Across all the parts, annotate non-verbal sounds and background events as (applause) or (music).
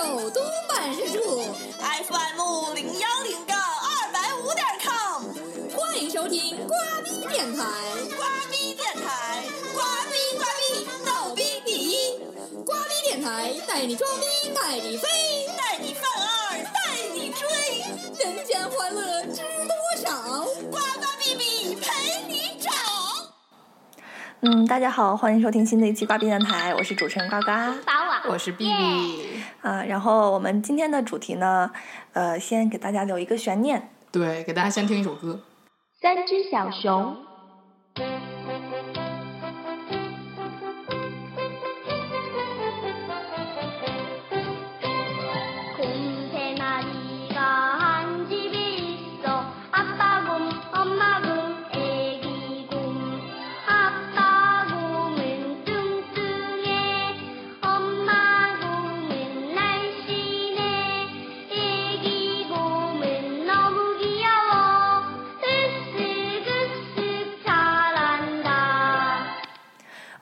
首都办事处 FM 零幺零杠二百五点 com，欢迎收听瓜逼电台，瓜逼电台，瓜逼瓜逼，逗逼第一，瓜逼电台带你装逼带你飞，带你犯二，带你追，人间欢乐知多少？呱呱哔哔陪你找。嗯，大家好，欢迎收听新的一期瓜逼电台，我是主持人呱呱我是 B B，啊。然后我们今天的主题呢，呃，先给大家留一个悬念。对，给大家先听一首歌。三只小熊。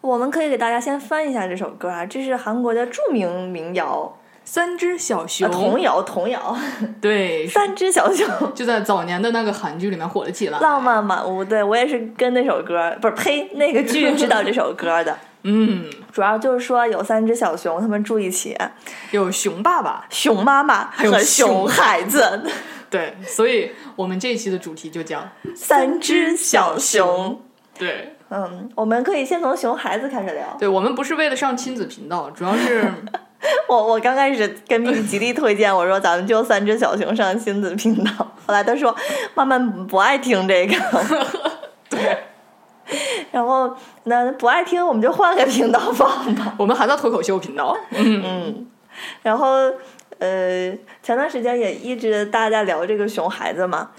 我们可以给大家先翻一下这首歌啊，这是韩国的著名民谣，三只小熊，呃，童谣，童谣，(laughs) 对，(laughs) 三只小熊，就在早年的那个韩剧里面火了起来。浪漫满屋。对我也是跟那首歌，不是呸，那个剧知道这首歌的。嗯，主要就是说有三只小熊，他们住一起，有熊爸爸，熊妈妈有和熊熊孩子，(laughs) 对，所以我们这一期的主题就叫三只小熊。对嗯，我们可以先从熊孩子开始聊。对，我们不是为了上亲子频道，主要是 (laughs) 我我刚开始跟咪咪极力推荐，我说咱们就三只小熊上亲子频道，(laughs) 后来他说妈妈不爱听这个，(laughs) 对，然后那不爱听我们就换个频道放吧。我们还在脱口秀频道。嗯，嗯，然后呃前段时间也一直大家聊这个熊孩子嘛，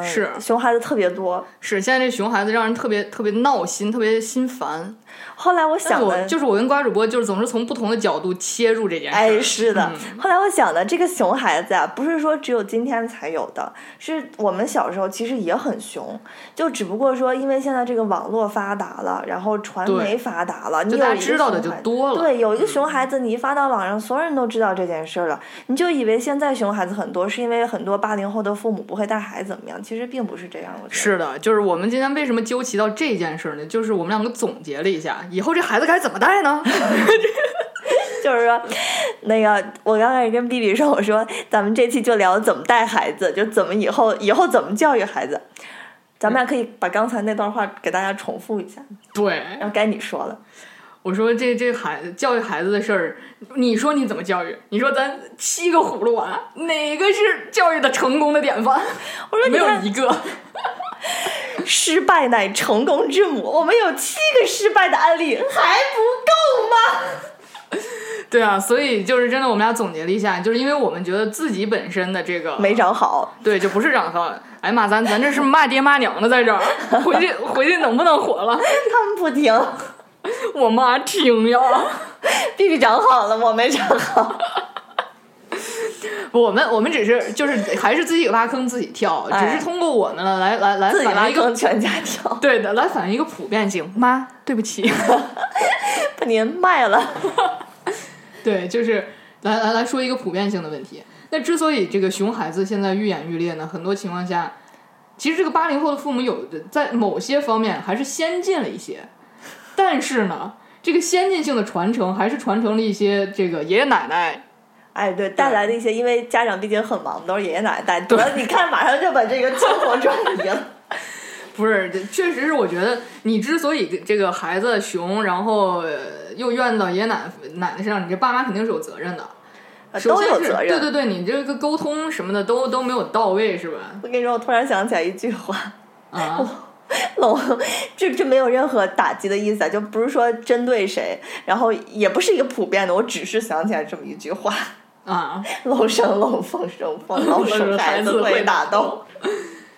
嗯、是熊孩子特别多。是现在这熊孩子让人特别特别闹心，特别心烦。后来我想的就是我跟瓜主播就是总是从不同的角度切入这件事儿。哎，是的。嗯后来我想的，这个熊孩子啊，不是说只有今天才有的，是我们小时候其实也很熊，就只不过说因为现在这个网络发达了，然后传媒发达了，你就大家有知道的就多了。对，有一个嗯熊孩子，你一发到网上，所有人都知道这件事儿了，你就以为现在熊孩子很多，是因为很多八零后的父母不会带孩子怎么样？其实并不是这样，我觉得。是的，就是我们今天为什么纠齐到这件事儿呢？就是我们两个总结了一下，以后这孩子该怎么带呢？(laughs) 就是说，那个我刚开始跟 B B 说，我说咱们这期就聊怎么带孩子，就怎么以后以后怎么教育孩子。咱们俩可以把刚才那段话给大家重复一下，对，然后该你说了。我说这这孩子教育孩子的事儿，你说你怎么教育？你说咱七个葫芦娃，哪个是教育的成功的典范？我说你看，一个。(laughs) 失败乃成功之母，我们有七个失败的案例，还不够吗？(laughs) 对啊，所以就是真的，我们俩总结了一下，就是因为我们觉得自己本身的这个没长好，对，就不是长好。哎妈，咱咱这是骂爹骂娘的，在这儿回去 (laughs) 回去能不能活了？他们不听。(laughs) 我妈听呀。B B 长好了，我没长好。(laughs) 我们我们只是就是还是自己挖坑自己跳，只哎是通过我们了来来来自己反映一个挖坑，全家跳，(laughs) 对的，来反映一个普遍性。妈，对不起。(laughs) 把您卖了。对，就是来来来说一个普遍性的问题。那之所以这个熊孩子现在愈演愈烈呢，很多情况下，其实这个八零后的父母有的在某些方面还是先进了一些，但是呢，这个先进性的传承还是传承了一些这个爷爷奶奶。哎，对，带来的一些，因为家长毕竟很忙，都是爷爷奶奶带。得，你看，马上就把这个生活转移了。(laughs) 不是，这确实是我觉得你之所以这个孩子熊，然后呃又怨到爷爷奶奶奶身上，你这爸妈肯定是有责任的。都有责任。对对对，你这个沟通什么的都都没有到位，是吧？我跟你说，我突然想起来一句话，啊，(laughs) 龙，这这没有任何打击的意思啊，就不是说针对谁，然后也不是一个普遍的，我只是想起来这么一句话：啊，龙生龙，凤生凤，老鼠孩子会打斗。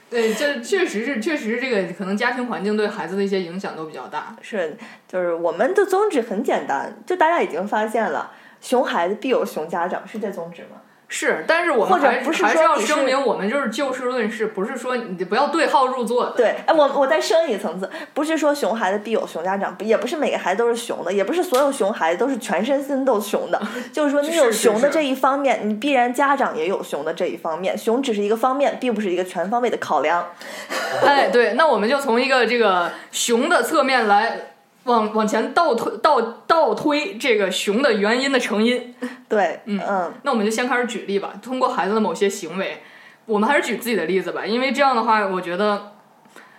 对，这确实是，确实是这个可能家庭环境对孩子的一些影响都比较大。是，就是我们的宗旨很简单，就大家已经发现了，熊孩子必有熊家长，是这宗旨吗？是，但是我们还不是还是要声明，我们就是就事论事，不是说你不要对号入座的。对，哎，我我再升一层次，不是说熊孩子必有熊家长，也不是每个孩子都是熊的，也不是所有熊孩子都是全身心都熊的，(laughs) 就是说你有熊的这一方面，你必然家长也有熊的这一方面，熊只是一个方面，并不是一个全方位的考量。(laughs) 哎，对，那我们就从一个这个熊的侧面来往往前倒推倒倒推这个熊的原因的成因。对，嗯嗯那我们就先开始举例吧，通过孩子的某些行为，我们还是举自己的例子吧，因为这样的话，我觉得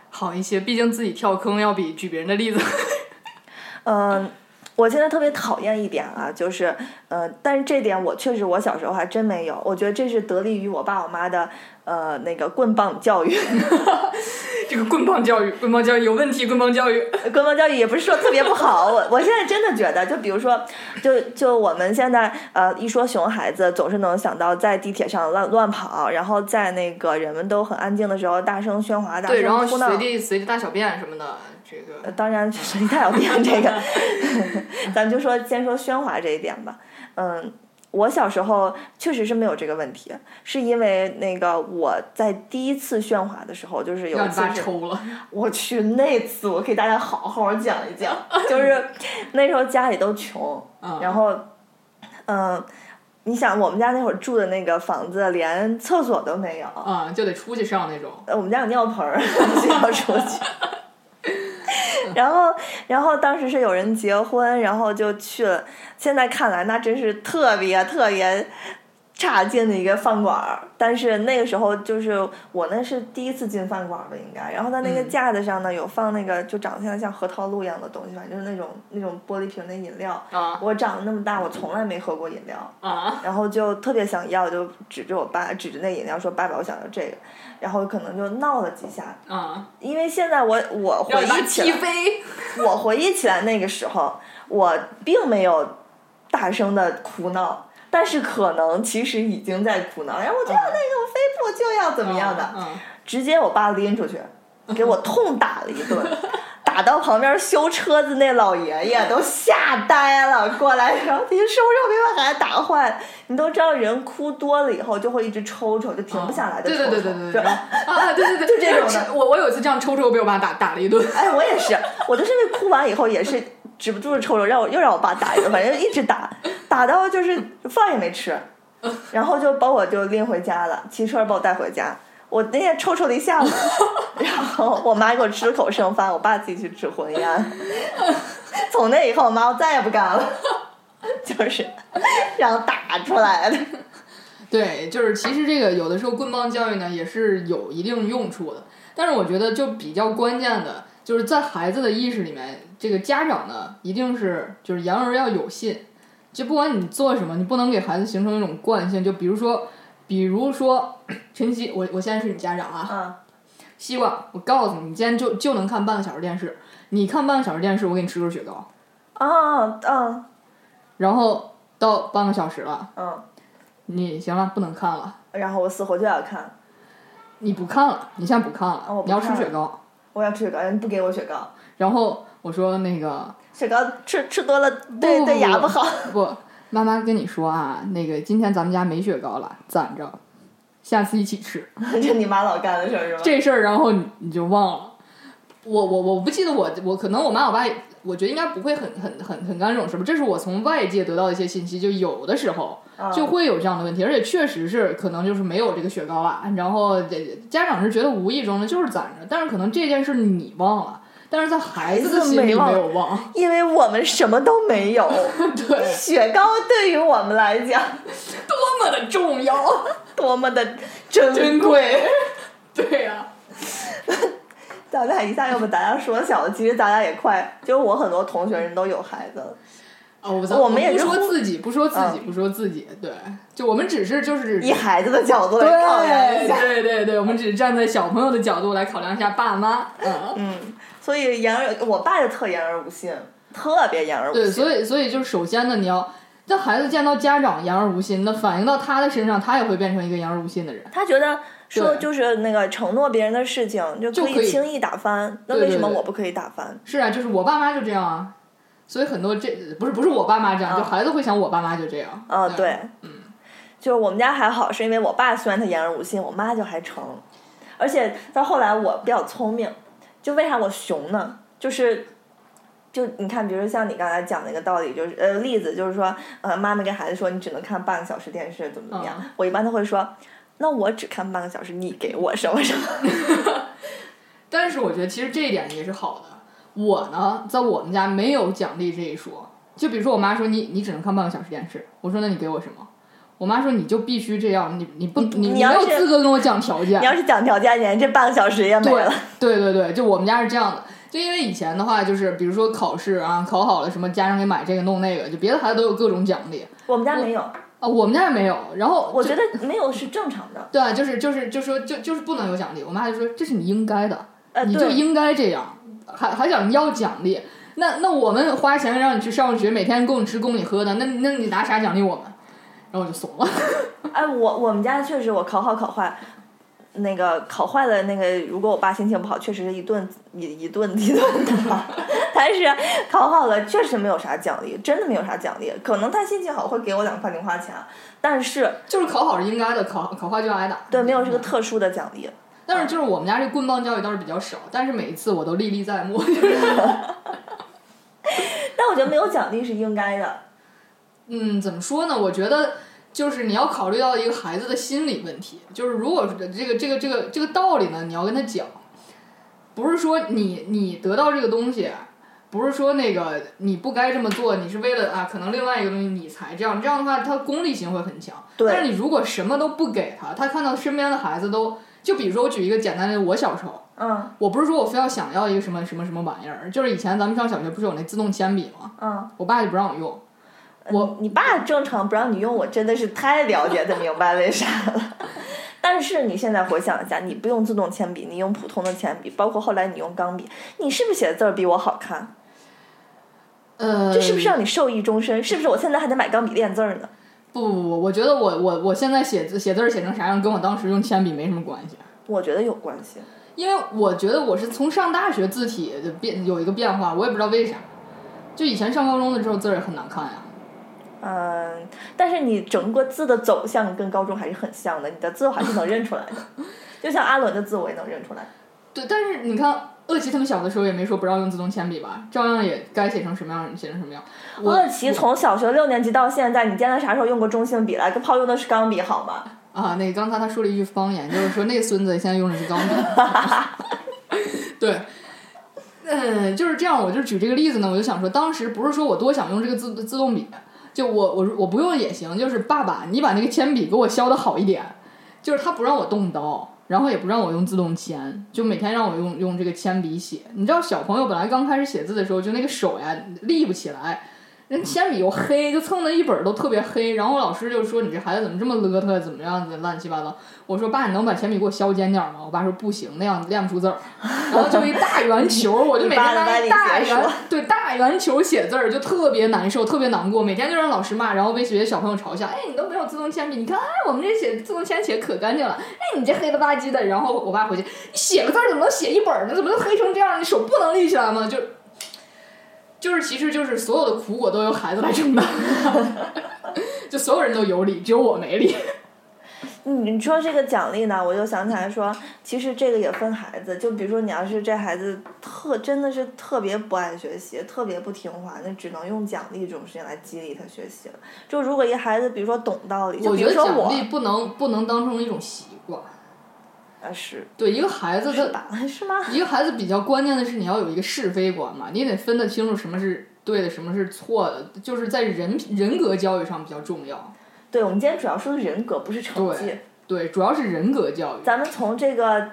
好一些。毕竟自己跳坑要比举别人的例子。(laughs) 嗯，我现在特别讨厌一点啊，就是，呃，但是这点我确实我小时候还真没有，我觉得这是得力于我爸我妈的呃那个棍棒教育。(laughs) 这个棍棒教育，棍棒教育有问题，棍棒教育。棍棒教育也不是说特别不好，我我现在真的觉得，就比如说，就就我们现在呃一说熊孩子，总是能想到在地铁上乱乱跑，然后在那个人们都很安静的时候大声喧哗、大对，然后声哭闹随。地随地大小便什么的，这个呃当然，谁太小便这个，(laughs) 咱们就说先说喧哗这一点吧。嗯，我小时候确实是没有这个问题，是因为那个我在第一次喧哗的时候，就是有一次抽了。我去，那次我给大家好好讲一讲，(laughs) 就是那时候家里都穷，嗯然后，嗯、你想我们家那会儿住的那个房子连厕所都没有，啊、就得出去上那种。呃我们家有尿盆儿，(laughs) 就要出去。然后，然后当时是有人结婚，然后就去了。现在看来，那真是特别特别差劲的一个饭馆儿。但是那个时候，就是我那是第一次进饭馆儿吧，应该。然后它那个嗯架子上呢，有放那个就长得像像核桃露一样的东西，反正就是那种那种玻璃瓶的饮料。啊我长得那么大，我从来没喝过饮料。啊！然后就特别想要，就指着我爸，指着那饮料说：“爸爸，我想要这个。”然后可能就闹了几下，啊！因为现在我我回忆起来。(laughs) 我回忆起来那个时候，我并没有大声的哭闹，但是可能其实已经在哭闹。然后我就要那个，我非不就要怎么样的，嗯，直接我爸拎出去，给我痛打了一顿。(laughs) 打到旁边修车子那老爷爷都吓呆了，过来，然后你是不是没把孩子打坏了？你都知道人哭多了以后就会一直抽抽，就停不下来的抽抽。对对对对对对。啊，对对对，就这种的我我有一次这样抽抽被我爸打打了一顿。哎，我也是，我就是因为哭完以后也是止不住的抽抽，让我又让我爸打一顿，反正一直打，(laughs) 打到就是饭也没吃，然后就把我就拎回家了，骑车把我带回家。我那天抽抽了一下午，(laughs) 然后我妈给我吃了口剩饭，我爸自己去吃婚宴。(laughs) 从那以后，我妈我再也不干了，(laughs) 就是让打出来的。对，就是其实这个有的时候棍棒教育呢也是有一定用处的，但是我觉得就比较关键的就是在孩子的意识里面，这个家长呢一定是就是言而要有信，就不管你做什么，你不能给孩子形成一种惯性，就比如说，比如说 (clears throat) 晨曦，我我现在是你家长啊，嗯，西瓜，我告诉你，你今天就就能看半个小时电视，你看半个小时电视，我给你吃根雪糕，啊，嗯然后到半个小时了，嗯，你行了，不能看了。然后我死活就要看，你不看了，你现在不看了，你要吃雪糕。我要吃雪糕，你不给我雪糕，然后我说那个雪糕吃吃多了对对牙不好。不，妈妈跟你说啊，那个今天咱们家没雪糕了，攒着，下次一起吃 (laughs) 就你妈老干的事儿是吧？这事儿，然后你你就忘了。我我我不记得我我可能我妈我爸，我觉得应该不会很很很很干这种事吧。这是我从外界得到的一些信息，就有的时候嗯就会有这样的问题，而且确实是可能就是没有这个雪糕啊，然后家长是觉得无意中的就是攒着，但是可能这件事你忘了，但是在孩子的心里没有忘。因为我们什么都没有，(laughs) 对，雪糕对于我们来讲多么的重要，多么的珍珍贵。对呀、咱俩一下又把咱俩说小了，其实咱俩也快，就是我很多同学人都有孩子了。啊，我我们也不说自己，不说自己，嗯不说自己，对，就我们只是就是以孩子的角度来考量一对下，对对对，我们只是站在小朋友的角度来考量一下爸妈，嗯，嗯，所以言而我爸就特言而无信，特别言而无信。对，所以所以就是首先呢，你要这孩子见到家长言而无信，那反映到他的身上，他也会变成一个言而无信的人。他觉得说就是那个承诺别人的事情就可以以轻易打翻，那为什么我不可以打翻？是啊，就是我爸妈就这样啊，所以很多这不是不是我爸妈这样，嗯就孩子会想我爸妈就这样。啊，对，嗯就是我们家还好，是因为我爸虽然他言而无信，我妈就还成。而且到后来我比较聪明，就为啥我熊呢？就是，就你看，比如说像你刚才讲那个道理，就是呃例子，就是说呃妈妈跟孩子说你只能看半个小时电视，怎么怎么样，嗯我一般都会说，那我只看半个小时，你给我什么什么。(laughs) 但是我觉得其实这一点也是好的。我呢，在我们家没有奖励这一说。就比如说我妈说你你只能看半个小时电视，我说那你给我什么？我妈说你就必须这样，你你不你你没有资格跟我讲条件你。要是讲条件，你这半个小时也没对了。对对对，就我们家是这样的。就因为以前的话，就是比如说考试啊，考好了什么，家长给买这个弄那个，就别的孩子都有各种奖励我们家没有，啊，我们家也没有。然后我觉得没有是正常的。对啊，就是就是就说就就是不能有奖励。我妈就说这是你应该的，呃，你就，应该这样，还还想要奖励。那那我们花钱让你去上学，每天供你吃供你喝的，那那你拿啥奖励我们？然后我就怂了。(laughs) 哎，我我们家确实我考好考坏，那个考坏了那个，如果我爸心情不好，确实是一顿一一顿一顿打。(laughs) 但是考好了确实没有啥奖励，真的没有啥奖励。可能他心情好会给我两块零花钱，但是就是考好是应该的，考考坏就要挨打。对没有这个特殊的奖励。但是就是我们家这棍棒教育倒是比较少，但是每一次我都历历在目。就 (laughs) 是但我觉得没有奖励是应该的。嗯，怎么说呢？我觉得就是你要考虑到一个孩子的心理问题，就是如果这个这个这个这个道理呢，你要跟他讲，不是说你你得到这个东西，不是说那个你不该这么做，你是为了啊，可能另外一个东西你才这样，这样的话他功利性会很强。对但是你如果什么都不给他，他看到身边的孩子都，就比如说我举一个简单的，我小时候。嗯我不是说我非要想要一个什么什么什么玩意儿，就是以前咱们上小学不是有那自动铅笔吗？嗯，我爸就不让我用。我你爸正常不让你用，我真的是太了解他明白为啥了。(laughs) 但是你现在回想一下，你不用自动铅笔，你用普通的铅笔，包括后来你用钢笔，你是不是写的字儿比我好看？呃，这是不是让你受益终身？是不是我现在还得买钢笔练字儿呢？不不不，我觉得我我我现在写字写字儿写成啥样，跟我当时用铅笔没什么关系。我觉得有关系。因为我觉得我是从上大学字体的变有一个变化，我也不知道为啥。就以前上高中的时候字儿也很难看呀。嗯，但是你整个字的走向跟高中还是很像的，你的字还是能认出来的。(laughs) 就像阿伦的字，我也能认出来。对，但是你看恶奇他们小的时候也没说不让用自动铅笔吧，照样也该写成什么样写成什么样。我鄂奇从小学六年级到现在，你见他啥时候用过中性笔来？跟炮用的是钢笔好吗？啊，那个刚才他说了一句方言，就是说那孙子现在用的是钢笔。(laughs) 对，嗯，就是这样。我就举这个例子呢，我就想说，当时不是说我多想用这个自自动笔，就我我我不用也行，就是爸爸，你把那个铅笔给我削的好一点，就是他不让我动刀。然后也不让我用自动铅，就每天让我用用这个铅笔写。你知道小朋友本来刚开始写字的时候，就那个手呀立不起来，人铅笔又黑，就蹭的一本儿都特别黑。然后我老师就说：“你这孩子怎么这么邋遢，怎么样子乱七八糟。”我说：“爸，你能把铅笔给我削尖点儿吗？”我爸说：“不行，那样练不出字儿。”然后就一大圆球，我就每天拿一大圆对大圆球写字儿，就特别难受，特别难过。每天就让老师骂，然后被学小朋友嘲笑：“哎，你都没有自动铅笔，你看，哎，我们这写自动铅写可干净了。哎，你这黑了吧唧的。”然后我爸回去：“你写个字儿怎么能写一本儿呢？怎么能黑成这样？你手不能立起来吗？”就。就是，其实就是所有的苦果都由孩子来承担，(laughs) 就所有人都有理，只有我没理。嗯，你说这个奖励呢，我就想起来说，其实这个也分孩子。就比如说，你要是这孩子特真的是特别不爱学习，特别不听话，那只能用奖励这种事情来激励他学习了。就如果一孩子，比如说懂道理，就我觉得比如说我，奖励不能不能当成一种习惯。啊是对一个孩子他是吧？(laughs) 是吗？一个孩子比较关键的是你要有一个是非观嘛，你得分得清楚什么是对的，什么是错的，就是在人人格教育上比较重要。对，我们今天主要说的人格，不是成绩。对，主要是人格教育。咱们从这个，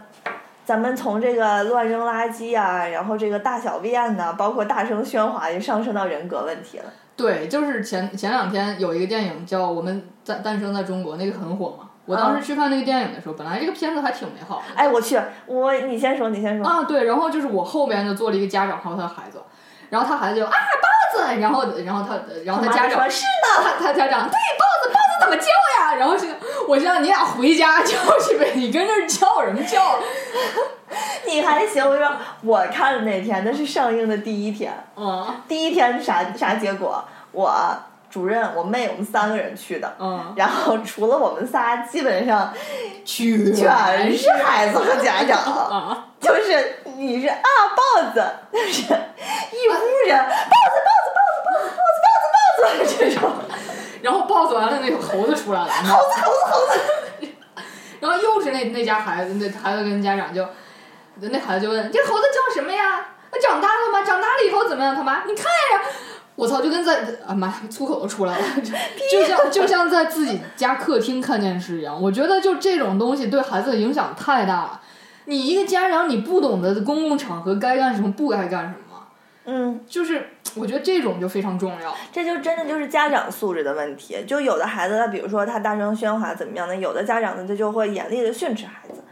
咱们从这个乱扔垃圾啊，然后这个大小便呐、包括大声喧哗，就上升到人格问题了。对，就是前前两天有一个电影叫《我们诞诞生在中国》，那个很火嘛。我当时去看那个电影的时候，本来这个片子还挺美好的。哎，我去，我你先说，你先说。啊，对，然后就是我后边就坐了一个家长，还有他的孩子，然后他孩子就啊豹子，然后然后他然后他家长说是的，他他家长对豹子豹子怎么叫呀？然后是我想你俩回家叫去呗，你跟这儿叫什么叫？(laughs) 你还行。我说我看的那天，那是上映的第一天，嗯，第一天啥啥结果？我主任、我妹，我们三个人去的。嗯，然后除了我们仨，基本上全全是孩子和家长。啊，就是你是啊豹子，就是一屋人豹子豹子豹子豹子豹子豹子豹子这种，然后豹子完了，那个猴子出来了，猴子猴子猴子，然后又是那那家孩子，那孩子跟家长就，那孩子就问：“这猴子叫什么呀？那长大了吗？长大了以后怎么样？他妈，你看呀！”我操，就跟在啊妈呀，粗口都出来了，就像就像在自己家客厅看电视一样。我觉得就这种东西对孩子的影响太大了。你一个家长，你不懂得公共场合该干什么，不该干什么，嗯，就是我觉得这种就非常重要。这就真的就是家长素质的问题。就有的孩子，他比如说他大声喧哗怎么样的，有的家长呢，他就会严厉的训斥孩子。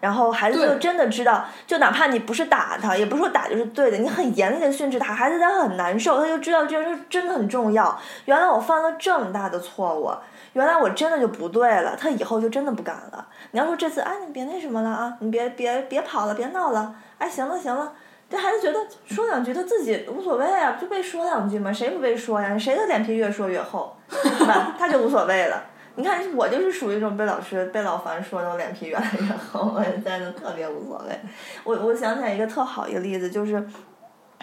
然后孩子就真的知道，就哪怕你不是打他，也不是说打就是对的，你很严厉的训斥他，孩子他很难受，他就知道这件事真的很重要。原来我犯了这么大的错误，原来我真的就不对了，他以后就真的不敢了。你要说这次，哎，你别那什么了啊，你别别别跑了，别闹了，哎，行了行了。这孩子觉得说两句他自己无所谓啊，就被说两句嘛，谁不被说呀？谁的脸皮越说越厚，是吧？他就无所谓了。你看我就是属于一种被老师被老樊说的，我脸皮越来越厚，(laughs) 我现在就特别无所谓。我我想起来一个特好一个例子，就是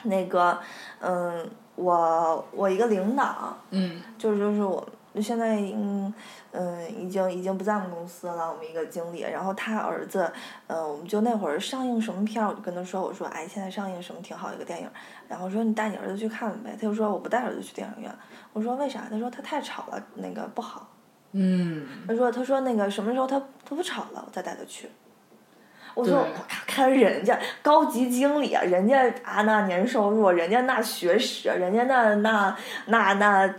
那个嗯，我我一个领导，嗯就是就是我现在嗯嗯已经已经不在我们公司了，我们一个经理，然后他儿子，嗯、我们就那会儿上映什么片儿，我就跟他说，我说哎现在上映什么挺好一个电影，然后说你带你儿子去看呗，他就说我不带儿子去电影院，我说为啥？他说他太吵了，那个不好。嗯，他说：“他说那个什么时候他他不吵了，我再带他去。”我说：“对我看看人家高级经理啊，人家啊那年收入，人家那学识，人家那那那那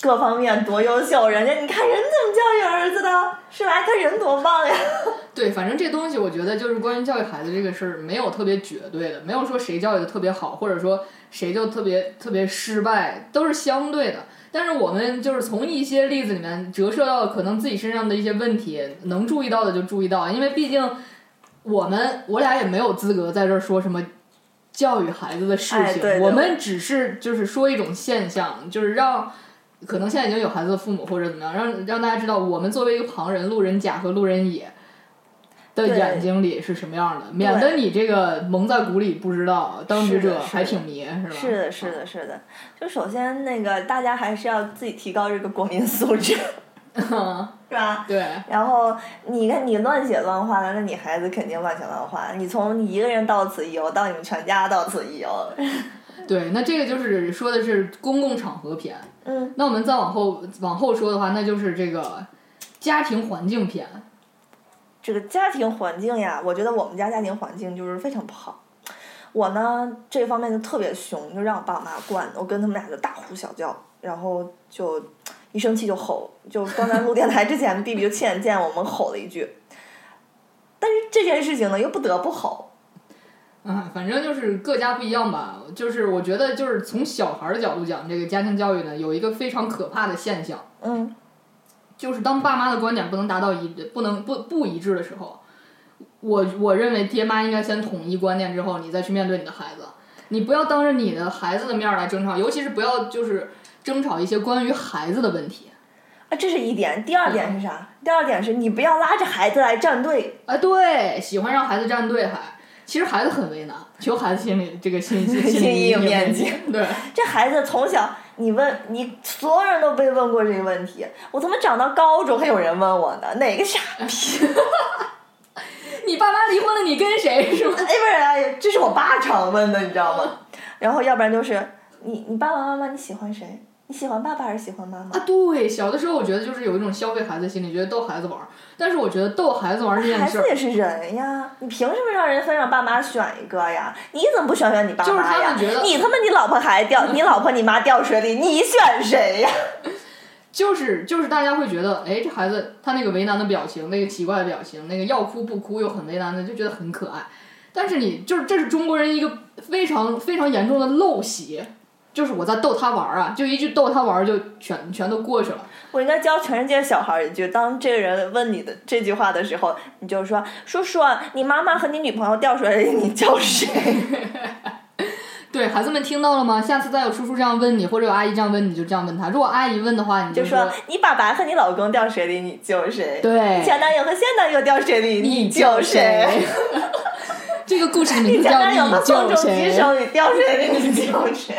各方面多优秀，人家你看人怎么教育儿子的，是吧？他人多棒呀！(laughs) 对，反正这东西我觉得就是关于教育孩子这个事儿，没有特别绝对的，没有说谁教育的特别好，或者说谁就特别特别失败，都是相对的。但是我们就是从一些例子里面折射到可能自己身上的一些问题，能注意到的就注意到，因为毕竟我们我俩也没有资格在这儿说什么教育孩子的事情，哎对对我们只是就是说一种现象，就是让。可能现在已经有孩子的父母或者怎么样，让让大家知道，我们作为一个旁人、路人甲和路人乙的眼睛里是什么样的，免得你这个蒙在鼓里不知道，当局者还挺迷，是吧？是的，是的，是的。就首先那个大家还是要自己提高这个国民素质，(laughs) 嗯，是吧？对，然后你看你乱写乱画的，那你孩子肯定乱写乱画。你从你一个人到此一游，到你们全家到此一游。(laughs) 对，那这个就是说的是公共场合篇。嗯，那我们再往后往后说的话，那就是这个家庭环境篇。这个家庭环境呀，我觉得我们家家庭环境就是非常不好。我呢这方面就特别凶，就让我爸我妈惯的，我跟他们俩就大呼小叫，然后就一生气就吼。就刚才录电台之前，B B 就亲眼见我们吼了一句。但是这件事情呢，又不得不吼。嗯，反正就是各家不一样吧。就是我觉得，就是从小孩儿的角度讲，这个家庭教育呢，有一个非常可怕的现象，嗯，就是当爸妈的观点不能达到一不能不不一致的时候，我我认为爹妈应该先统一观念之后，你再去面对你的孩子。你不要当着你的孩子的面儿来争吵，尤其是不要就是争吵一些关于孩子的问题。啊，这是一点。第二点是啥？第二点是你不要拉着孩子来站队。啊，对，喜欢让孩子站队还，其实孩子很为难，求孩子心里这个心心 (laughs) 心阴影面积积。对，这孩子从小，你问你所有人都被问过这个问题，我怎么长到高中还有人问我呢，哪个傻逼？(laughs) 你爸妈离婚了，你跟谁是吗？(laughs) 哎，不是，哎，这是我爸常问的，你知道吗？然后要不然就是你你爸爸妈妈你喜欢谁？你喜欢爸爸还是喜欢妈妈？啊，对，小的时候我觉得就是有一种消费孩子心理，觉得逗孩子玩儿。但是我觉得逗孩子玩儿这件孩事儿，孩子也是人呀，你凭什么让人非让爸妈选一个呀？你怎么不选选你爸就是妈呀他们觉得？你他妈你老婆孩子掉，你老婆你妈掉水里，你选谁呀？(laughs) 就是就是大家会觉得，哎，这孩子他那个为难的表情，那个奇怪的表情，那个要哭不哭又很为难的，就觉得很可爱。但是你就是这是中国人一个非常非常严重的陋习，就是我在逗他玩儿啊，就一句逗他玩儿就全全都过去了。我应该教全世界小孩一句：当这个人问你的这句话的时候，你就说：“叔叔，你妈妈和你女朋友掉水里，你叫谁 (laughs) 对，孩子们听到了吗？下次再有叔叔这样问你，或者有阿姨这样问你，就这样问他。如果阿姨问的话，你就说说你爸爸和你老公掉水里，你救谁？对前男友和现男友掉水里，你救谁？(laughs) 这个故事的名字叫男友和你救宋仲基谁？手里掉水里，你救谁？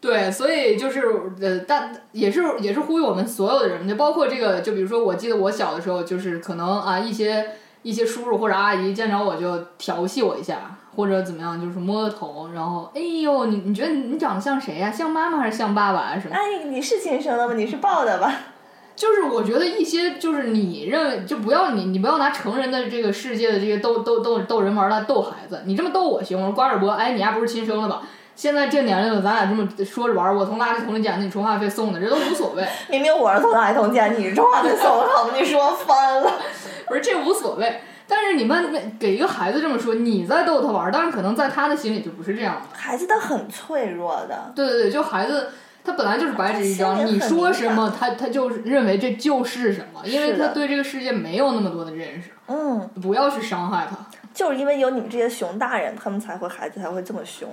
对，所以就是呃，但也是也是呼吁我们所有的人，就包括这个，就比如说，我记得我小的时候，就是可能啊，一些一些叔叔或者阿姨见着我就调戏我一下，或者怎么样，就是摸个头，然后哎呦，你你觉得你长得像谁呀、像妈妈还是像爸爸啊？什么？哎，你是亲生的吗？你是抱的吧？(laughs) 就是我觉得一些就是你认为就不要你你不要拿成人的这个世界的这些逗逗逗逗人玩儿来逗孩子，你这么逗我行，我说瓜尔博，哎，你丫不是亲生的吧？现在这年龄了，咱俩这么说着玩儿，我从垃圾桶里捡的，你充话费送的，这都无所谓。(laughs) 明明我是从垃圾桶捡，你是从话费送的？你说翻了。不是这无所谓，但是你们给一个孩子这么说，你在逗他玩儿，但是可能在他的心里就不是这样的。孩子他很脆弱的，对对对，就孩子他本来就是白纸一张，你说什么，他他就认为这就是什么，因为他对这个世界没有那么多的认识，嗯，不要去伤害他。就是因为有你们这些熊大人，他们才会孩子才会这么凶。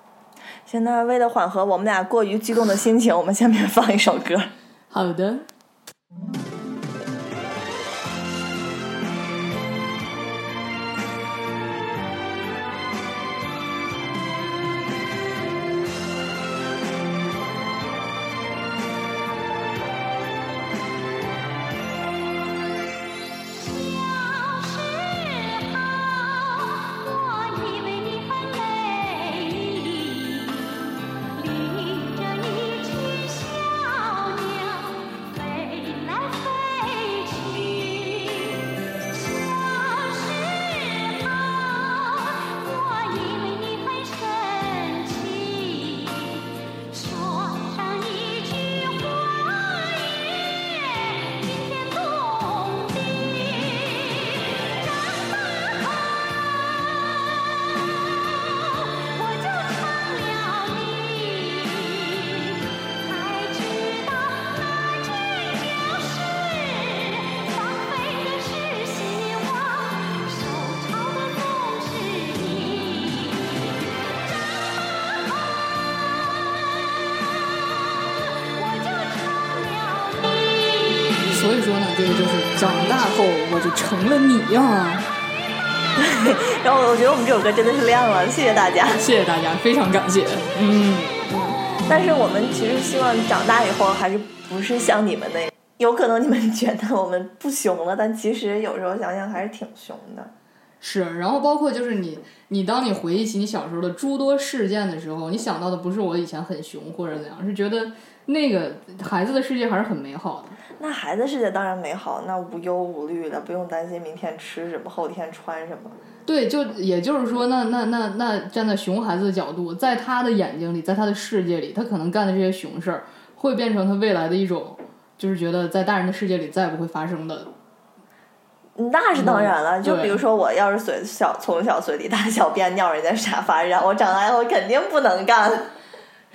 现在为了缓和我们俩过于激动的心情，我们下面放一首歌。好的。后我就成了你呀、(laughs) 然后我觉得我们这首歌真的是亮了，谢谢大家。谢谢大家，非常感谢。嗯，但是我们其实希望长大以后还是不是像你们那样，有可能你们觉得我们不熊了，但其实有时候想想还是挺熊的。是。然后包括就是你，你当你回忆起你小时候的诸多事件的时候，你想到的不是我以前很熊或者怎样，是觉得那个孩子的世界还是很美好的。那孩子世界当然美好，那无忧无虑的，不用担心明天吃什么，后天穿什么。对，就也就是说，那那那那站在熊孩子的角度，在他的眼睛里，在他的世界里，他可能干的这些熊事儿，会变成他未来的一种，就是觉得在大人的世界里再也不会发生的。那是当然了，嗯就比如说我要是随小从小随地大小便 (laughs) 尿人家沙发上，我长大以后肯定不能干。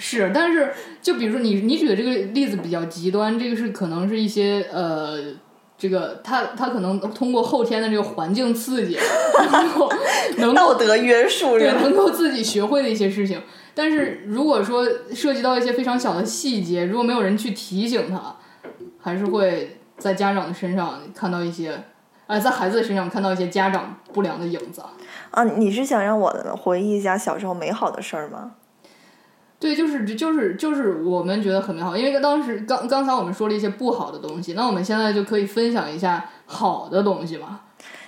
是，但是就比如说你你举的这个例子比较极端，这个是可能是一些呃，这个他他可能通过后天的这个环境刺激，(laughs) 能够能够道德约束对？能够自己学会的一些事情。但是如果说涉及到一些非常小的细节，如果没有人去提醒他，还是会在家长的身上看到一些，啊，在孩子的身上看到一些家长不良的影子。啊，你是想让我回忆一下小时候美好的事儿吗？对，就是就是就是我们觉得很美好，因为当时刚刚才我们说了一些不好的东西，那我们现在就可以分享一下好的东西嘛。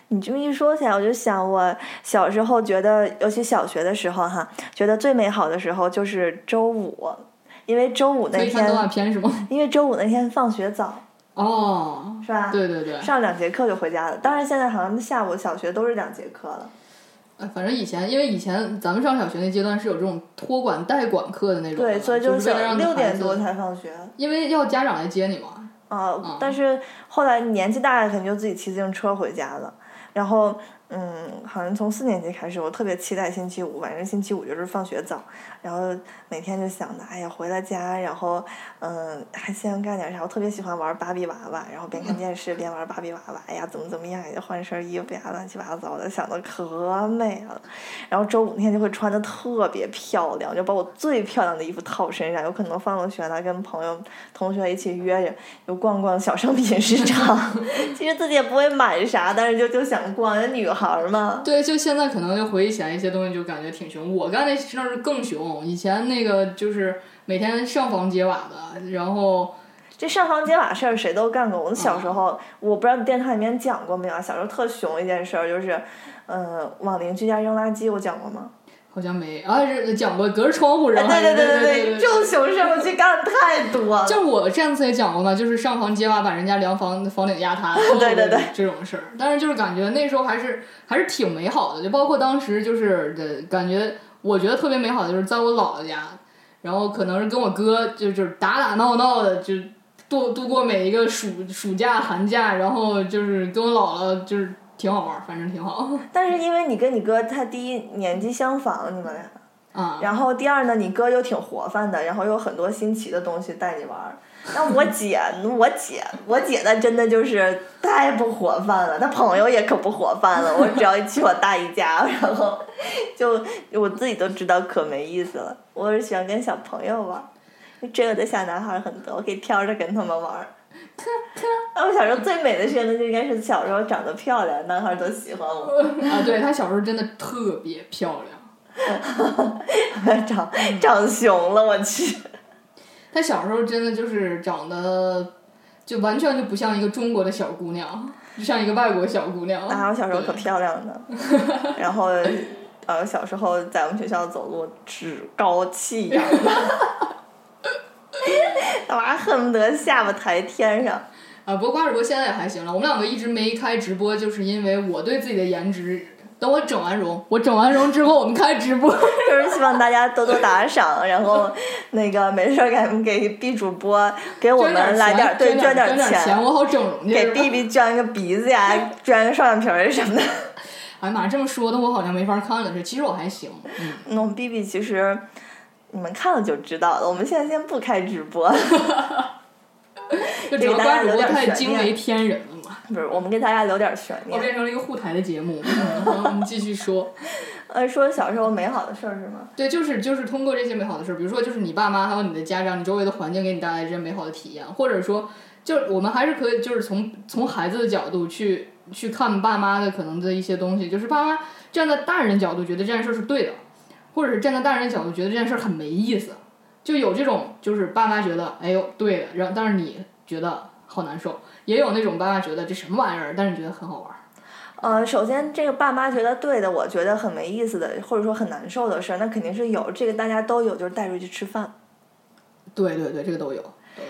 你这么一说起来，我就想我小时候觉得，尤其小学的时候哈，觉得最美好的时候就是周五，因为周五那可以看动画天，片是吗？(laughs) 因为周五那天放学早，哦，是吧？对对对，上两节课就回家了。当然现在好像下午小学都是两节课了。呃反正以前因为以前咱们上小学那阶段是有这种托管代管课的那种的，对，所以就是为了让六点多才放学。因为要家长来接你嘛。啊、但是后来年纪大了，肯定就自己骑自行车回家了。然后，嗯，好像从四年级开始，我特别期待星期五，反正星期五就是放学早，然后每天就想着，哎呀，回了家，然后嗯，还先干点啥？我特别喜欢玩芭比娃娃，然后边看电视边玩芭比娃娃，哎呀，怎么怎么样，也换身衣服呀，乱七八糟的，想的可美了。然后周五那天就会穿的特别漂亮，就把我最漂亮的衣服套身上，有可能放了学了，跟朋友、同学一起约着，就逛逛小商品市场。(laughs) 其实自己也不会买啥，但是就就想逛，女孩儿嘛。(laughs) 对，就现在可能就回忆起来一些东西，就感觉挺凶。我干那事儿更凶，以前那个就是每天上房揭瓦的，然后这上房揭瓦事儿谁都干过。我们小时候，我不知道你电台里面讲过没有啊？小时候特熊一件事儿，就是，嗯、往邻居家扔垃圾，我讲过吗？好像没啊，是讲过隔着窗户扔。对对对对对这种熊事儿我去干的太多了。就是我上次也讲过嘛，就是上房揭瓦把人家梁房房顶压塌，(laughs) 对对对这种事儿。但是就是感觉那时候还是还是挺美好的，就包括当时就是的感觉，我觉得特别美好的就是在我姥姥家，然后可能是跟我哥就就是打打闹闹的就度度过每一个暑暑假寒假，然后就是跟我姥姥就是挺好玩儿，反正挺好 (laughs) 但是因为你跟你哥他第一年纪相仿，你们俩。啊。然后第二呢，你哥又挺活泛的，然后有很多新奇的东西带你玩儿。那我姐，(laughs) 我姐，我姐那真的就是太不活泛了，她朋友也可不活泛了。我只要一去我大姨家，(laughs) 然后就我自己都知道可没意思了。我是喜欢跟小朋友玩儿，这个的小男孩儿很多，我可以挑着跟他们玩儿。(laughs) 啊，我小时候最美的事呢，就应该是小时候长得漂亮，男孩儿都喜欢我。(laughs) 啊，对他小时候真的特别漂亮。(laughs) 长长熊了，我去。她小时候真的就是长得，就完全就不像一个中国的小姑娘，就像一个外国小姑娘。啊，我小时候可漂亮呢。然后，呃，小时候在我们学校走路趾高气扬的，那玩意恨不得下巴抬天上。啊，不过瓜主播现在也还行了。我们两个一直没开直播，就是因为我对自己的颜值，等我整完容，我整完容之后，我们开直播。(laughs) 就是希望大家多多打赏，然后那个没事儿给给 B 主播给我们来点儿，对捐点点钱，我好整容去。给 B B 捐个鼻子呀，(laughs) 捐个双眼皮儿什么的。哎呀妈，这么说的我好像没法看了这，其实我还行。嗯，那 B B 其实你们看了就知道了。我们现在先不开直播，(laughs) 就给大家留点太惊悬念为天人了嘛。不是我们给大家留点悬念。我变成了一个护台的节目。我们继续说。(laughs) 呃，说小时候美好的事儿是吗？对，就是就是通过这些美好的事儿，比如说就是你爸妈还有你的家长，你周围的环境给你带来这些美好的体验，或者说，就是我们还是可以就是从从孩子的角度去去看爸妈的可能的一些东西，就是爸妈站在大人角度觉得这件事儿是对的，或者是站在大人的角度觉得这件事儿很没意思，就有这种就是爸妈觉得哎呦对的，然后但是你觉得好难受，也有那种爸妈觉得这什么玩意儿，但是你觉得很好玩儿。呃，首先这个爸妈觉得对的，我觉得很没意思的，或者说很难受的事儿，那肯定是有，这个大家都有，就是带出去吃饭。对对对，这个都有。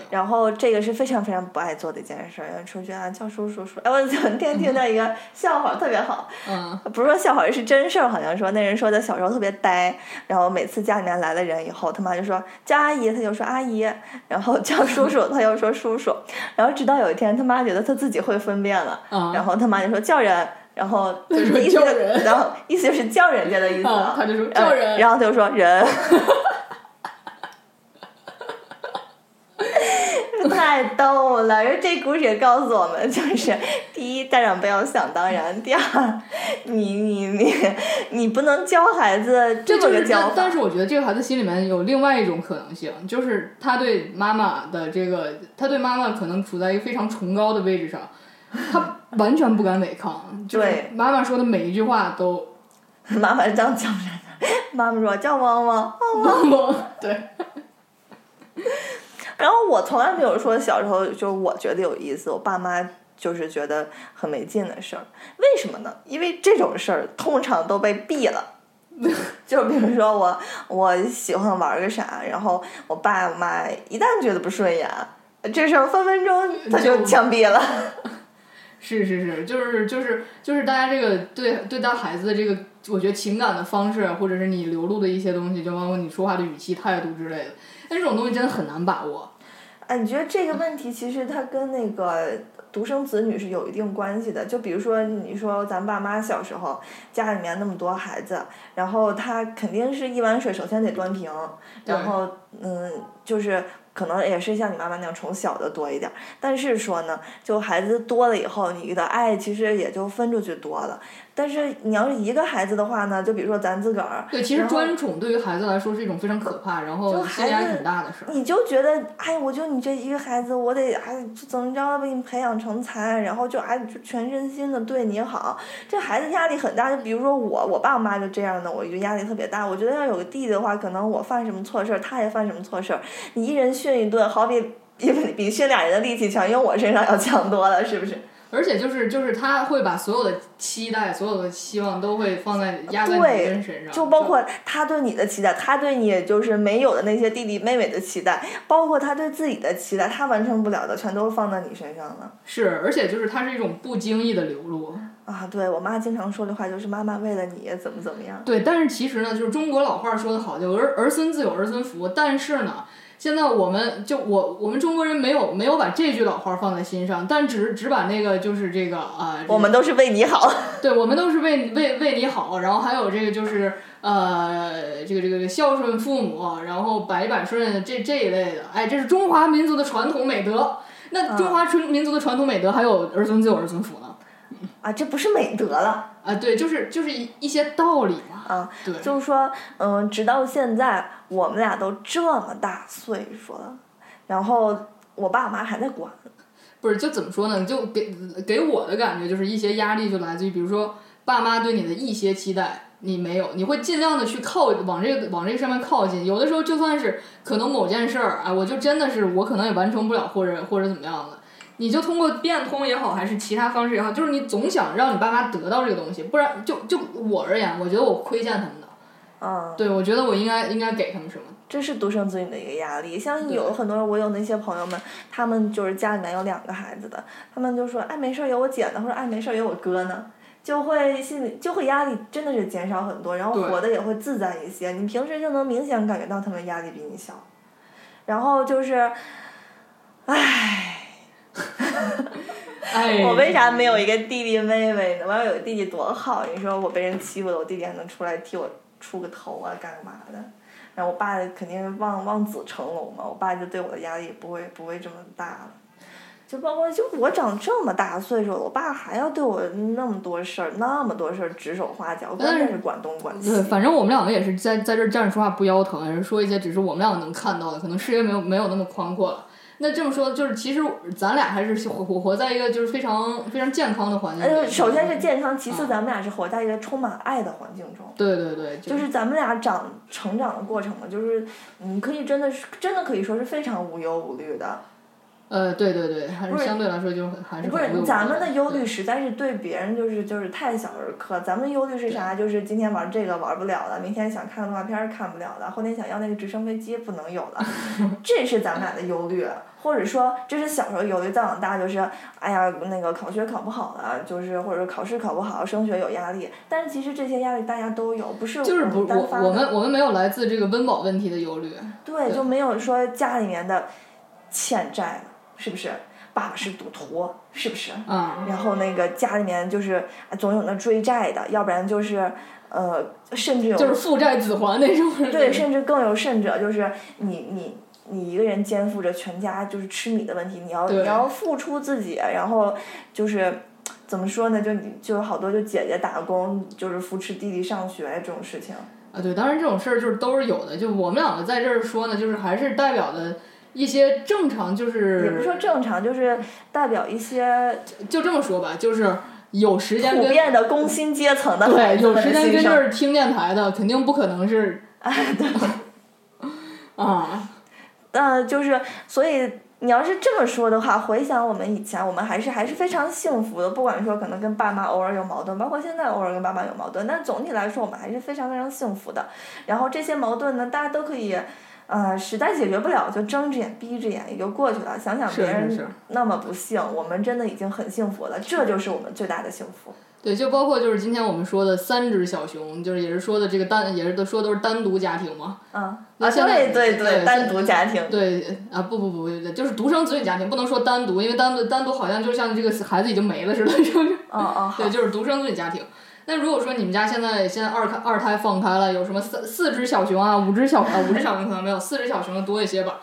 然后这个是非常非常不爱做的一件事儿，出去啊叫叔叔叔。哎，我 (laughs) 昨天听到一个笑话，特别好，嗯，不是说笑话，是真事儿，好像说那人说他小时候特别呆，然后每次家里面来了人以后，他妈就说叫阿姨，他就说阿姨，然后叫叔叔，他又说叔叔，(laughs) 然后直到有一天他妈觉得他自己会分辨了，啊然后他妈就说叫人。然后就是意思然后意思就是叫人家的意思啊。他就说呃叫人。然后他就说人，(laughs) 太逗了。这故事也告诉我们，就是 (laughs) 第一，家长不要想当然；第二，你你你你不能教孩子这么个教法。但但是我觉得这个孩子心里面有另外一种可能性，就是他对妈妈的这个，他对妈妈可能处在一个非常崇高的位置上，他完全不敢违抗，就是对妈妈说的每一句话都 (laughs) 妈妈是这样叫人的，妈妈说叫汪汪，汪汪。(laughs) 对，然后我从来没有说小时候就是我觉得有意思，我爸妈就是觉得很没劲的事儿。为什么呢？因为这种事儿通常都被毙了。(laughs) 就比如说我我喜欢玩个啥，然后我爸我妈一旦觉得不顺眼，这事儿分分钟他就就枪毙了。(laughs) 是是是，就是就是就是大家这个对对待孩子的这个，我觉得情感的方式，或者是你流露的一些东西，就包括你说话的语气、态度之类的，但这种东西真的很难把握。哎，你觉得这个问题其实它跟那个独生子女是有一定关系的？就比如说，你说咱爸妈小时候家里面那么多孩子，然后他肯定是一碗水首先得端平，然后嗯，就是可能也是像你妈妈那样从小的多一点儿，但是说呢，就孩子多了以后，你的爱其实也就分出去多了。但是你要是一个孩子的话呢，就比如说咱自个儿，对，其实专宠对于孩子来说是一种非常可怕，然后就心理压力孩子很大的事儿。你就觉得，哎，我就你这一个孩子，我得哎怎么着把你培养成才，然后就哎就全身心的对你好，这孩子压力很大。就比如说我，我爸我妈就这样的，我就压力特别大。我觉得要有个弟弟的话，可能我犯什么错事儿，他也犯什么错事儿，你一人训一顿，好比比比训俩人的力气强，因为我身上要强多了，是不是？而且就是就是他会把所有的期待、所有的希望都会放在压在你对人身上，就包括他对你的期待，他对你就是没有的那些弟弟妹妹的期待，包括他对自己的期待，他完成不了的，全都放在你身上了。是，而且就是它是一种不经意的流露。啊，对我妈经常说的话就是妈妈为了你怎么怎么样。对，但是其实呢，就是中国老话说的好，就儿儿孙自有儿孙福。但是呢，现在我们就我我们中国人没有没有把这句老话放在心上，但只只把那个就是这个啊，这个我们都是为你好。对，我们都是为为为你好，然后还有这个就是呃，这个这个孝顺父母，然后百依百顺这这一类的，哎，这是中华民族的传统美德。那中华传民族的传统美德还有儿孙自有儿孙福呢？啊，这不是美德了啊，对，就是就是一一些道理嘛。啊！对，就是说，嗯，直到现在，我们俩都这么大岁数了，然后我爸我妈还在管。不是，就怎么说呢？就给给我的感觉就是一些压力就来自于，比如说爸妈对你的一些期待你没有，你会尽量的去靠往这个往这个上面靠近。有的时候就算是可能某件事儿啊，我就真的是我可能也完成不了，或者或者怎么样的，你就通过变通也好，还是其他方式也好，就是你总想让你爸妈得到这个东西，不然就就我而言，我觉得我亏欠他们的。嗯，对，我觉得我应该应该给他们什么。这是独生子女的一个压力。像有很多人，我有那些朋友们，他们就是家里面有两个孩子的，他们就说，哎，没事儿有我姐呢，或者哎，没事儿有我哥呢。就会心里就会压力真的是减少很多，然后活得也会自在一些。你平时就能明显感觉到他们压力比你小，然后就是，唉，(laughs) 哎，我为啥没有一个弟弟妹妹呢？我要有个弟弟多好！你说我被人欺负了，我弟弟还能出来替我出个头啊，干嘛的？然后我爸肯定望望子成龙嘛，我爸就对我的压力不会不会这么大了。就包括就我长这么大岁数了，我爸还要对我那么多事儿，那么多事儿指手画脚，关键是管东管西。对，反正我们两个也是在在这儿站着说话不腰疼，也是说一些只是我们两个能看到的，可能视野没有没有那么宽阔了。那这么说，就是其实咱俩还是活活活在一个就是非常非常健康的环境里。呃，首先是健康，其次啊咱们俩是活在一个充满爱的环境中。对对对，就就是咱们俩长成长的过程嘛，就是你可以真的是真的可以说是非常无忧无虑的。呃，对对对，还是是相对来说就还是不是咱们的忧虑实在是对别人就是就是太小儿科，咱们忧虑是啥？就是今天玩这个玩不了了，明天想看动画片看不了了，后天想要那个直升飞机不能有了，(laughs) 这是咱们俩的忧虑。或者说，这是小时候忧虑，再往大就是，哎呀，那个考学考不好了，就是或者说考试考不好，升学有压力。但是其实这些压力大家都有，不是就是不我们我我们我们没有来自这个温饱问题的忧虑。对，就没有说家里面的欠债了，是不是？爸爸是赌徒，是不是？嗯、然后那个家里面就是啊总有那追债的，要不然就是呃，甚至有就是父债子还那种。对，甚至更有甚者，就是你你你一个人肩负着全家就是吃米的问题，你要你要付出自己，然后就是怎么说呢？就你就有好多就姐姐打工，就是扶持弟弟上学这种事情。啊，对，当然这种事儿就是都是有的。就我们两个在这儿说呢，就是还是代表的一些正常，就是也不是说正常，就是代表一些就这么说吧，就是有时间普跟遍的工薪阶层的对有时间跟这。儿听电台的，肯定不可能是啊，呃，(laughs) 就是所以你要是这么说的话，回想我们以前，我们还是还是非常幸福的。不管说可能跟爸妈偶尔有矛盾，包括现在偶尔跟爸妈有矛盾，但总体来说我们还是非常非常幸福的。然后这些矛盾呢，大家都可以。呃，实在解决不了就睁只眼闭只眼也就过去了。想想别人那么不幸，我们真的已经很幸福了，这就是我们最大的幸福。对，就包括就是今天我们说的三只小熊，就是也是说的这个单，也是都说都是单独家庭嘛。啊啊，那现在对对对单独家庭，对啊，不不不不，就是独生子女家庭，不能说单独，因为单独单独好像就像这个孩子已经没了似的，就是哦哦，(laughs) 对，就是独生子女家庭。那如果说你们家现在现在二胎二胎放开了，有什么四四只小熊啊，五只小啊五只小熊可能没有，四只小熊的多一些吧。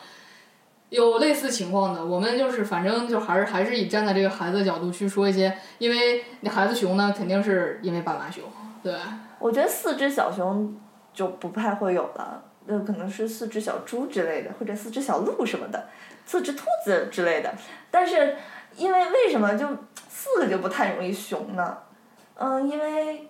有类似情况的，我们就是反正就还是还是以站在这个孩子的角度去说一些，因为那孩子熊呢，肯定是因为爸妈熊，对，我觉得四只小熊就不太会有了，那可能是四只小猪之类的，或者四只小鹿什么的，四只兔子之类的。但是因为为什么就四个就不太容易熊呢？嗯，因为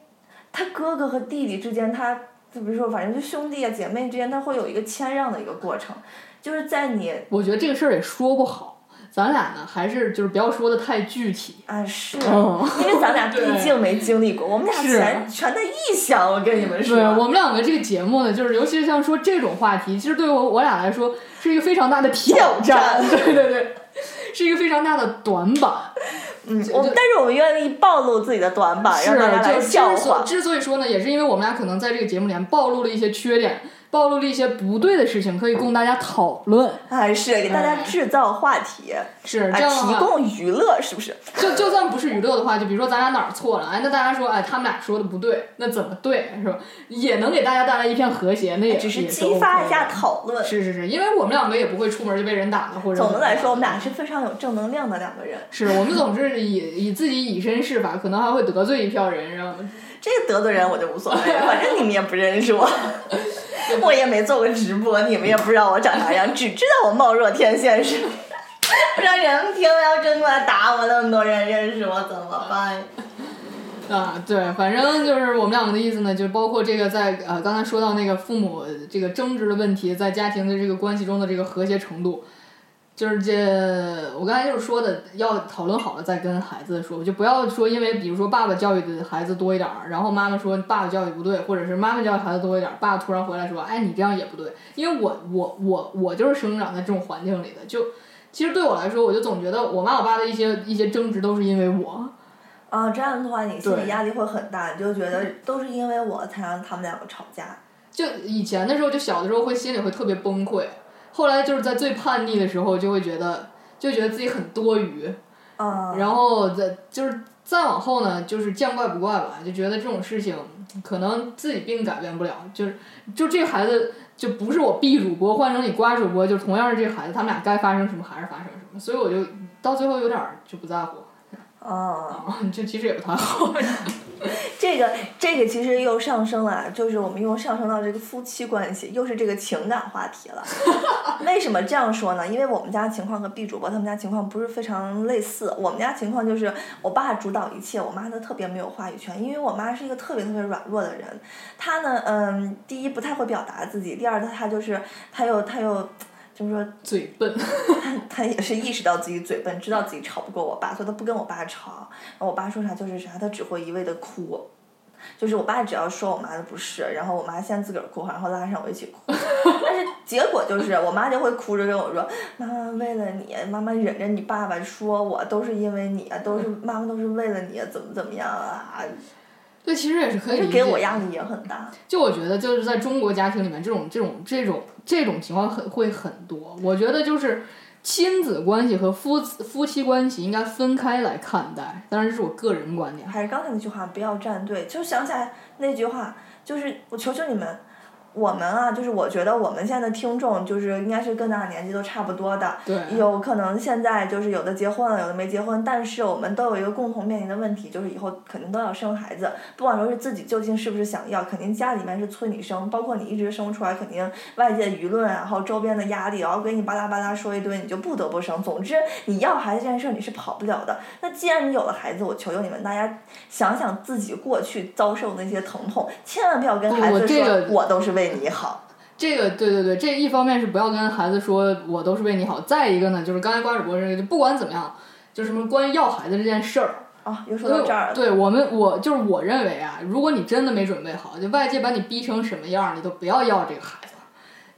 他哥哥和弟弟之间，他就比如说反正就兄弟啊姐妹之间，他会有一个谦让的一个过程，就是在你我觉得这个事儿也说不好，咱俩呢还是就是不要说的太具体。啊是，嗯因为咱俩毕竟没经历过，我们俩 (laughs) 全全在臆想，我跟你们说。对我们两个这个节目呢，就是尤其是像说这种话题，其实对于我我俩来说是一个非常大的挑战，挑战 (laughs) 对对对，是一个非常大的短板。嗯，我们但是我们愿意暴露自己的短板，让大家来笑话。之所以说呢，也是因为我们俩可能在这个节目里面暴露了一些缺点，暴露了一些不对的事情，可以供大家讨论。哎是给大家制造话题，是啊，提供娱乐，是不是？就就算不是娱乐的话，就比如说咱俩哪儿错了，哎，那大家说，哎，他们俩说的不对，那怎么对，是吧？也能给大家带来一片和谐，那也只是激发一下讨论。是是是，因为我们两个也不会出门就被人打了，或者总的来说，我们俩。俩是非常有正能量的两个人。是我们总是以以自己以身试法，可能还会得罪一票人，然后这个得罪人我就无所谓，反正你们也不认识我，我也没做过直播，你们也不知道我长啥样，只知道我貌若天仙是。不让人听了，要真过来打我，那么多人认识我怎么办？(laughs) 啊，对，反正就是我们两个的意思呢，就包括这个在呃刚才说到那个父母这个争执的问题，在家庭的这个关系中的这个和谐程度，就是这我刚才就是说的，要讨论好了再跟孩子说，就不要说因为比如说爸爸教育的孩子多一点儿，然后妈妈说爸爸教育不对，或者是妈妈教育孩子多一点儿，爸爸突然回来说，哎你这样也不对，因为我我我我就是生长在这种环境里的，就其实对我来说，我就总觉得我妈我爸的一些一些争执都是因为我。啊，这样的话你心理压力会很大，你就觉得都是因为我才让他们两个吵架。就以前的时候，就小的时候会心里会特别崩溃，后来就是在最叛逆的时候，就会觉得就觉得自己很多余，啊，然后再就是再往后呢，就是见怪不怪吧，就觉得这种事情可能自己并改变不了，就是就这个孩子就不是我 B 主播换成你瓜主播，就同样是这个孩子，他们俩该发生什么还是发生什么，所以我就到最后有点儿就不在乎，啊，啊，(laughs) 这其实也不太好。(laughs) 这个这个其实又上升了，就是我们又上升到这个夫妻关系，又是这个情感话题了。(laughs) 为什么这样说呢？因为我们家情况和 B 主播他们家情况不是非常类似。我们家情况就是我爸主导一切，我妈呢特别没有话语权，因为我妈是一个特别特别软弱的人。她呢，嗯，第一不太会表达自己，第二她她就是她又她又。就是说，嘴笨，(laughs) 他也是意识到自己嘴笨，知道自己吵不过我爸，所以他不跟我爸吵。然后我爸说啥就是啥，他只会一味的哭。就是我爸只要说我妈的不是，然后我妈先自个儿哭，然后拉上我一起哭。(laughs) 但是结果就是我妈就会哭着跟我说：“妈妈为了你，妈妈忍着你爸爸说我都是因为你啊，都是妈妈都是为了你，怎么怎么样啊。对，其实也是”可以就理解。给我压力也很大。就我觉得，就是在中国家庭里面，这种这种这种这种情况很会很多。我觉得就是亲子关系和夫夫妻关系应该分开来看待，当然这是我个人观点。还是刚才那句话，不要站队。就想起来那句话，就是我求求你们，我们啊，就是我觉得我们现在的听众，就是应该是跟咱俩年纪都差不多的。对，有可能现在就是有的结婚了，有的没结婚，但是我们都有一个共同面临的问题，就是以后肯定都要生孩子，不管说是自己究竟是不是想要，肯定家里面是催你生，包括你一直生不出来，肯定外界舆论啊，然后周边的压力，然后给你巴拉巴拉说一堆，你就不得不生。总之，你要孩子这件事儿你是跑不了的。那既然你有了孩子，我求求你们大家想想自己过去遭受的那些疼痛，千万不要跟孩子说我都是为你好。这个对对对，这一方面是不要跟孩子说我都是为你好，再一个呢，就是刚才瓜主播这个，就不管怎么样，就什么关于要孩子这件事儿，啊，又说到这儿了。对我们，我就是我认为啊，如果你真的没准备好，就外界把你逼成什么样儿，你都不要要这个孩子。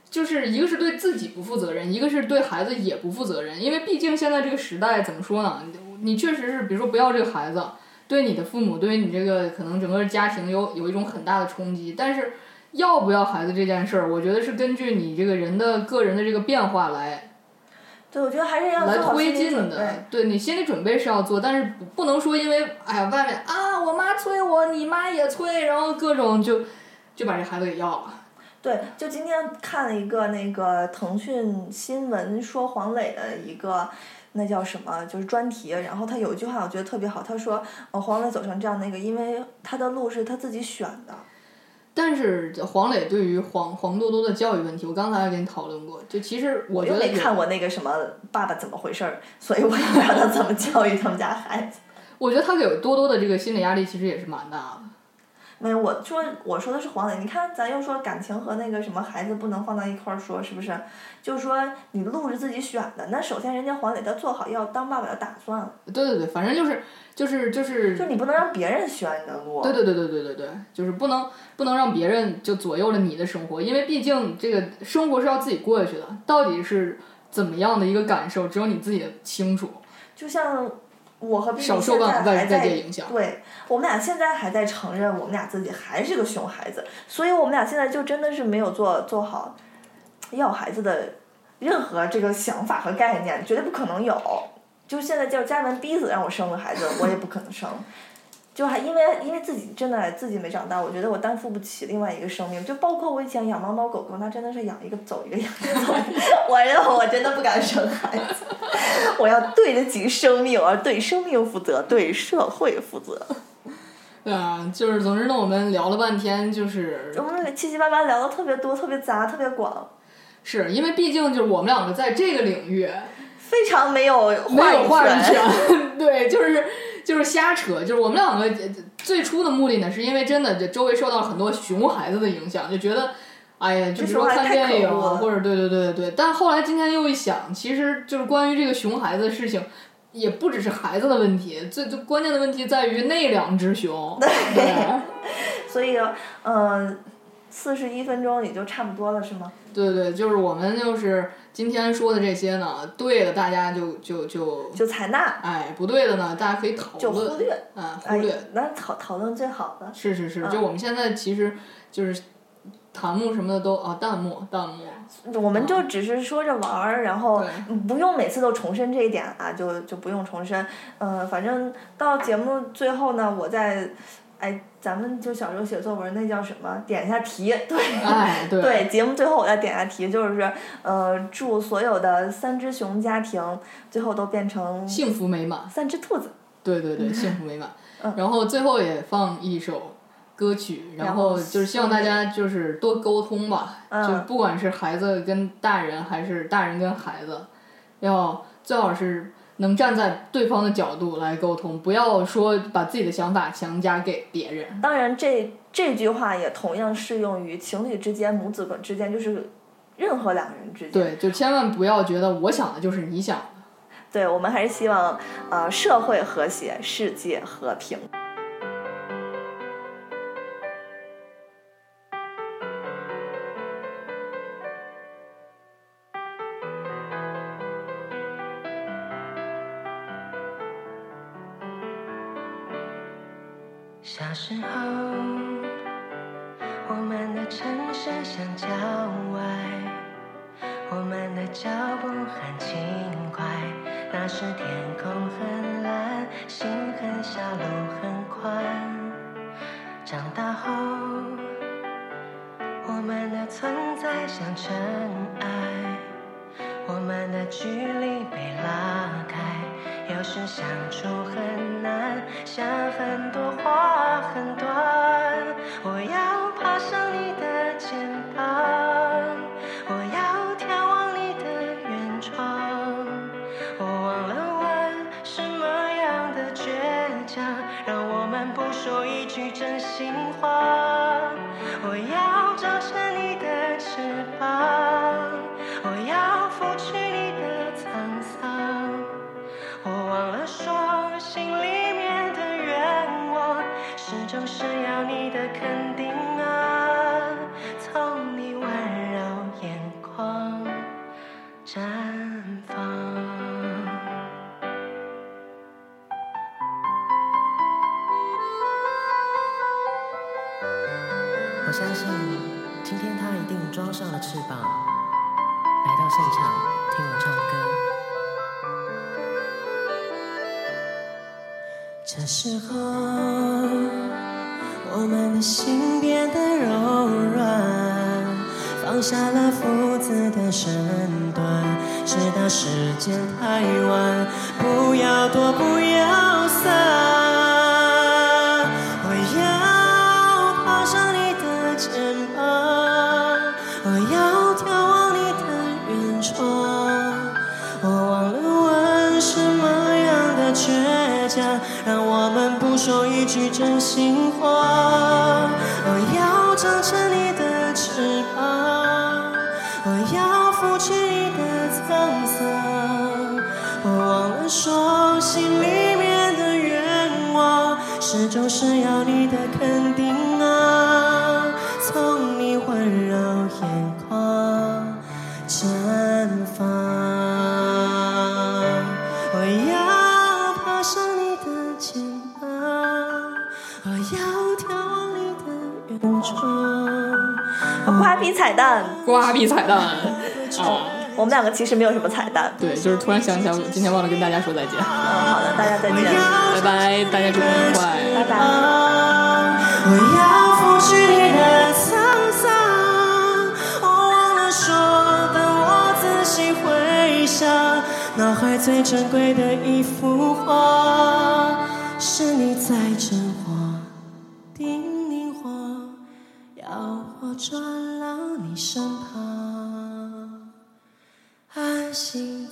就是一个是对自己不负责任，一个是对孩子也不负责任，因为毕竟现在这个时代怎么说呢？你确实是，比如说不要这个孩子，对你的父母，对于你这个可能整个家庭有有一种很大的冲击。但是要不要孩子这件事儿，我觉得是根据你这个人的个人的这个变化来对，我觉得还是要来推进的。。对你心理准备是要做，但是不不能说因为哎呀外面啊我妈催我，你妈也催，然后各种就就把这孩子给要了。对，就今天看了一个那个腾讯新闻说黄磊的一个。那叫什么？就是专题。然后他有一句话，我觉得特别好。他说：“呃，黄磊走成这样，那个因为他的路是他自己选的。但是黄磊对于黄黄多多的教育问题，我刚才也跟你讨论过。就其实我我觉得看我那个什么《爸爸怎么回事儿》，所以我也不知道他怎么教育他们家孩子。(laughs) 我觉得他给多多的这个心理压力其实也是蛮大的。没有，我说我说的是黄磊。你看，咱又说感情和那个什么孩子不能放到一块儿说，是不是？就是说你路是自己选的，那首先人家黄磊他做好要当爸爸的打算了，对对对，反正就是就是就是就你不能让别人选你的路。对对对对对对对，就是不能不能让别人就左右了你的生活，因为毕竟这个生活是要自己过下去的，到底是怎么样的一个感受，只有你自己清楚。就像我和 B 少受现在还在界影响对我们俩现在还在承认我们俩自己还是个熊孩子，所以我们俩现在就真的是没有做做好要孩子的任何这个想法和概念，绝对不可能有。就现在叫家人逼死让我生个孩子，我也不可能生。就还因为因为自己真的自己没长大，我觉得我担负不起另外一个生命。就包括我以前养猫猫狗狗，那真的是养一个走一个，养一个走一个。(laughs) 我我真的不敢生孩子，(laughs) 我要对得起生命，我要对生命负责，对社会负责。对 (laughs) 啊，就是总之呢，我们聊了半天，就是我们七七八八聊的特别多，特别杂，特别广，是因为毕竟就是我们两个在这个领域非常没有没有话语。权，对，就是就是瞎扯，就是我们两个呃最初的目的呢，是因为真的就周围受到了很多熊孩子的影响，就觉得。哎呀，就比如说看电影啊，或者对对对对对，但后来今天又一想，其实就是关于这个熊孩子的事情，也不只是孩子的问题，最最关键的问题在于那两只熊。(laughs) 对所以，嗯，四十一分钟也就差不多了，是吗？对对，就是我们就是今天说的这些呢，对的大家就就就就采纳，哎，不对的呢，大家可以讨就论，忽略，啊，忽略哎，，那讨讨论最好的。是是是，嗯就我们现在其实就是弹幕什么的都啊，弹幕弹幕，我们就只是说着玩儿，然后不用每次都重申这一点啊，就就不用重申。呃，反正到节目最后呢，我再，哎，咱们就小时候写作文那叫什么？点一下题，对。哎，(laughs) 对对，节目最后我再点下题，就是呃，祝所有的三只熊家庭最后都变成幸福美满，三只兔子。对对对，(laughs) 幸福美满。嗯然后最后也放一首歌曲，然然后后就是希望大家就是多沟通吧，嗯就不管是孩子跟大人，还是大人跟孩子，要最好是能站在对方的角度来沟通，不要说把自己的想法强加给别人。当然这，这句话也同样适用于情侣之间、母子之间，就是任何两个人之间。对，就千万不要觉得我想的就是你想的。对，我们还是希望呃社会和谐，世界和平。绽放我相信今天他一定装上了翅膀，来到现场听我唱歌。这时候我们的心变得柔软。放下了父子的身段，直到时间太晚，不要躲，不要散。我要爬上你的肩膀，我要眺望你的远窗。我忘了问什么样的倔强，让我们不说一句真心话是要你的肯定啊，从你温柔眼眶绽放。我要爬上你的肩膀，我要眺望你的远窗。瓜皮彩蛋，瓜皮彩蛋啊！我们两个其实没有什么彩蛋。对，就是突然想起来，我今天忘了跟大家说再见，嗯，好的，大家再见，拜拜，大家周末愉快。拜拜。我要拂去你的沧桑，我忘了说，当我仔细回想，脑海最珍贵的一幅画，是你在真话叮咛我，要我转到你身旁，安心。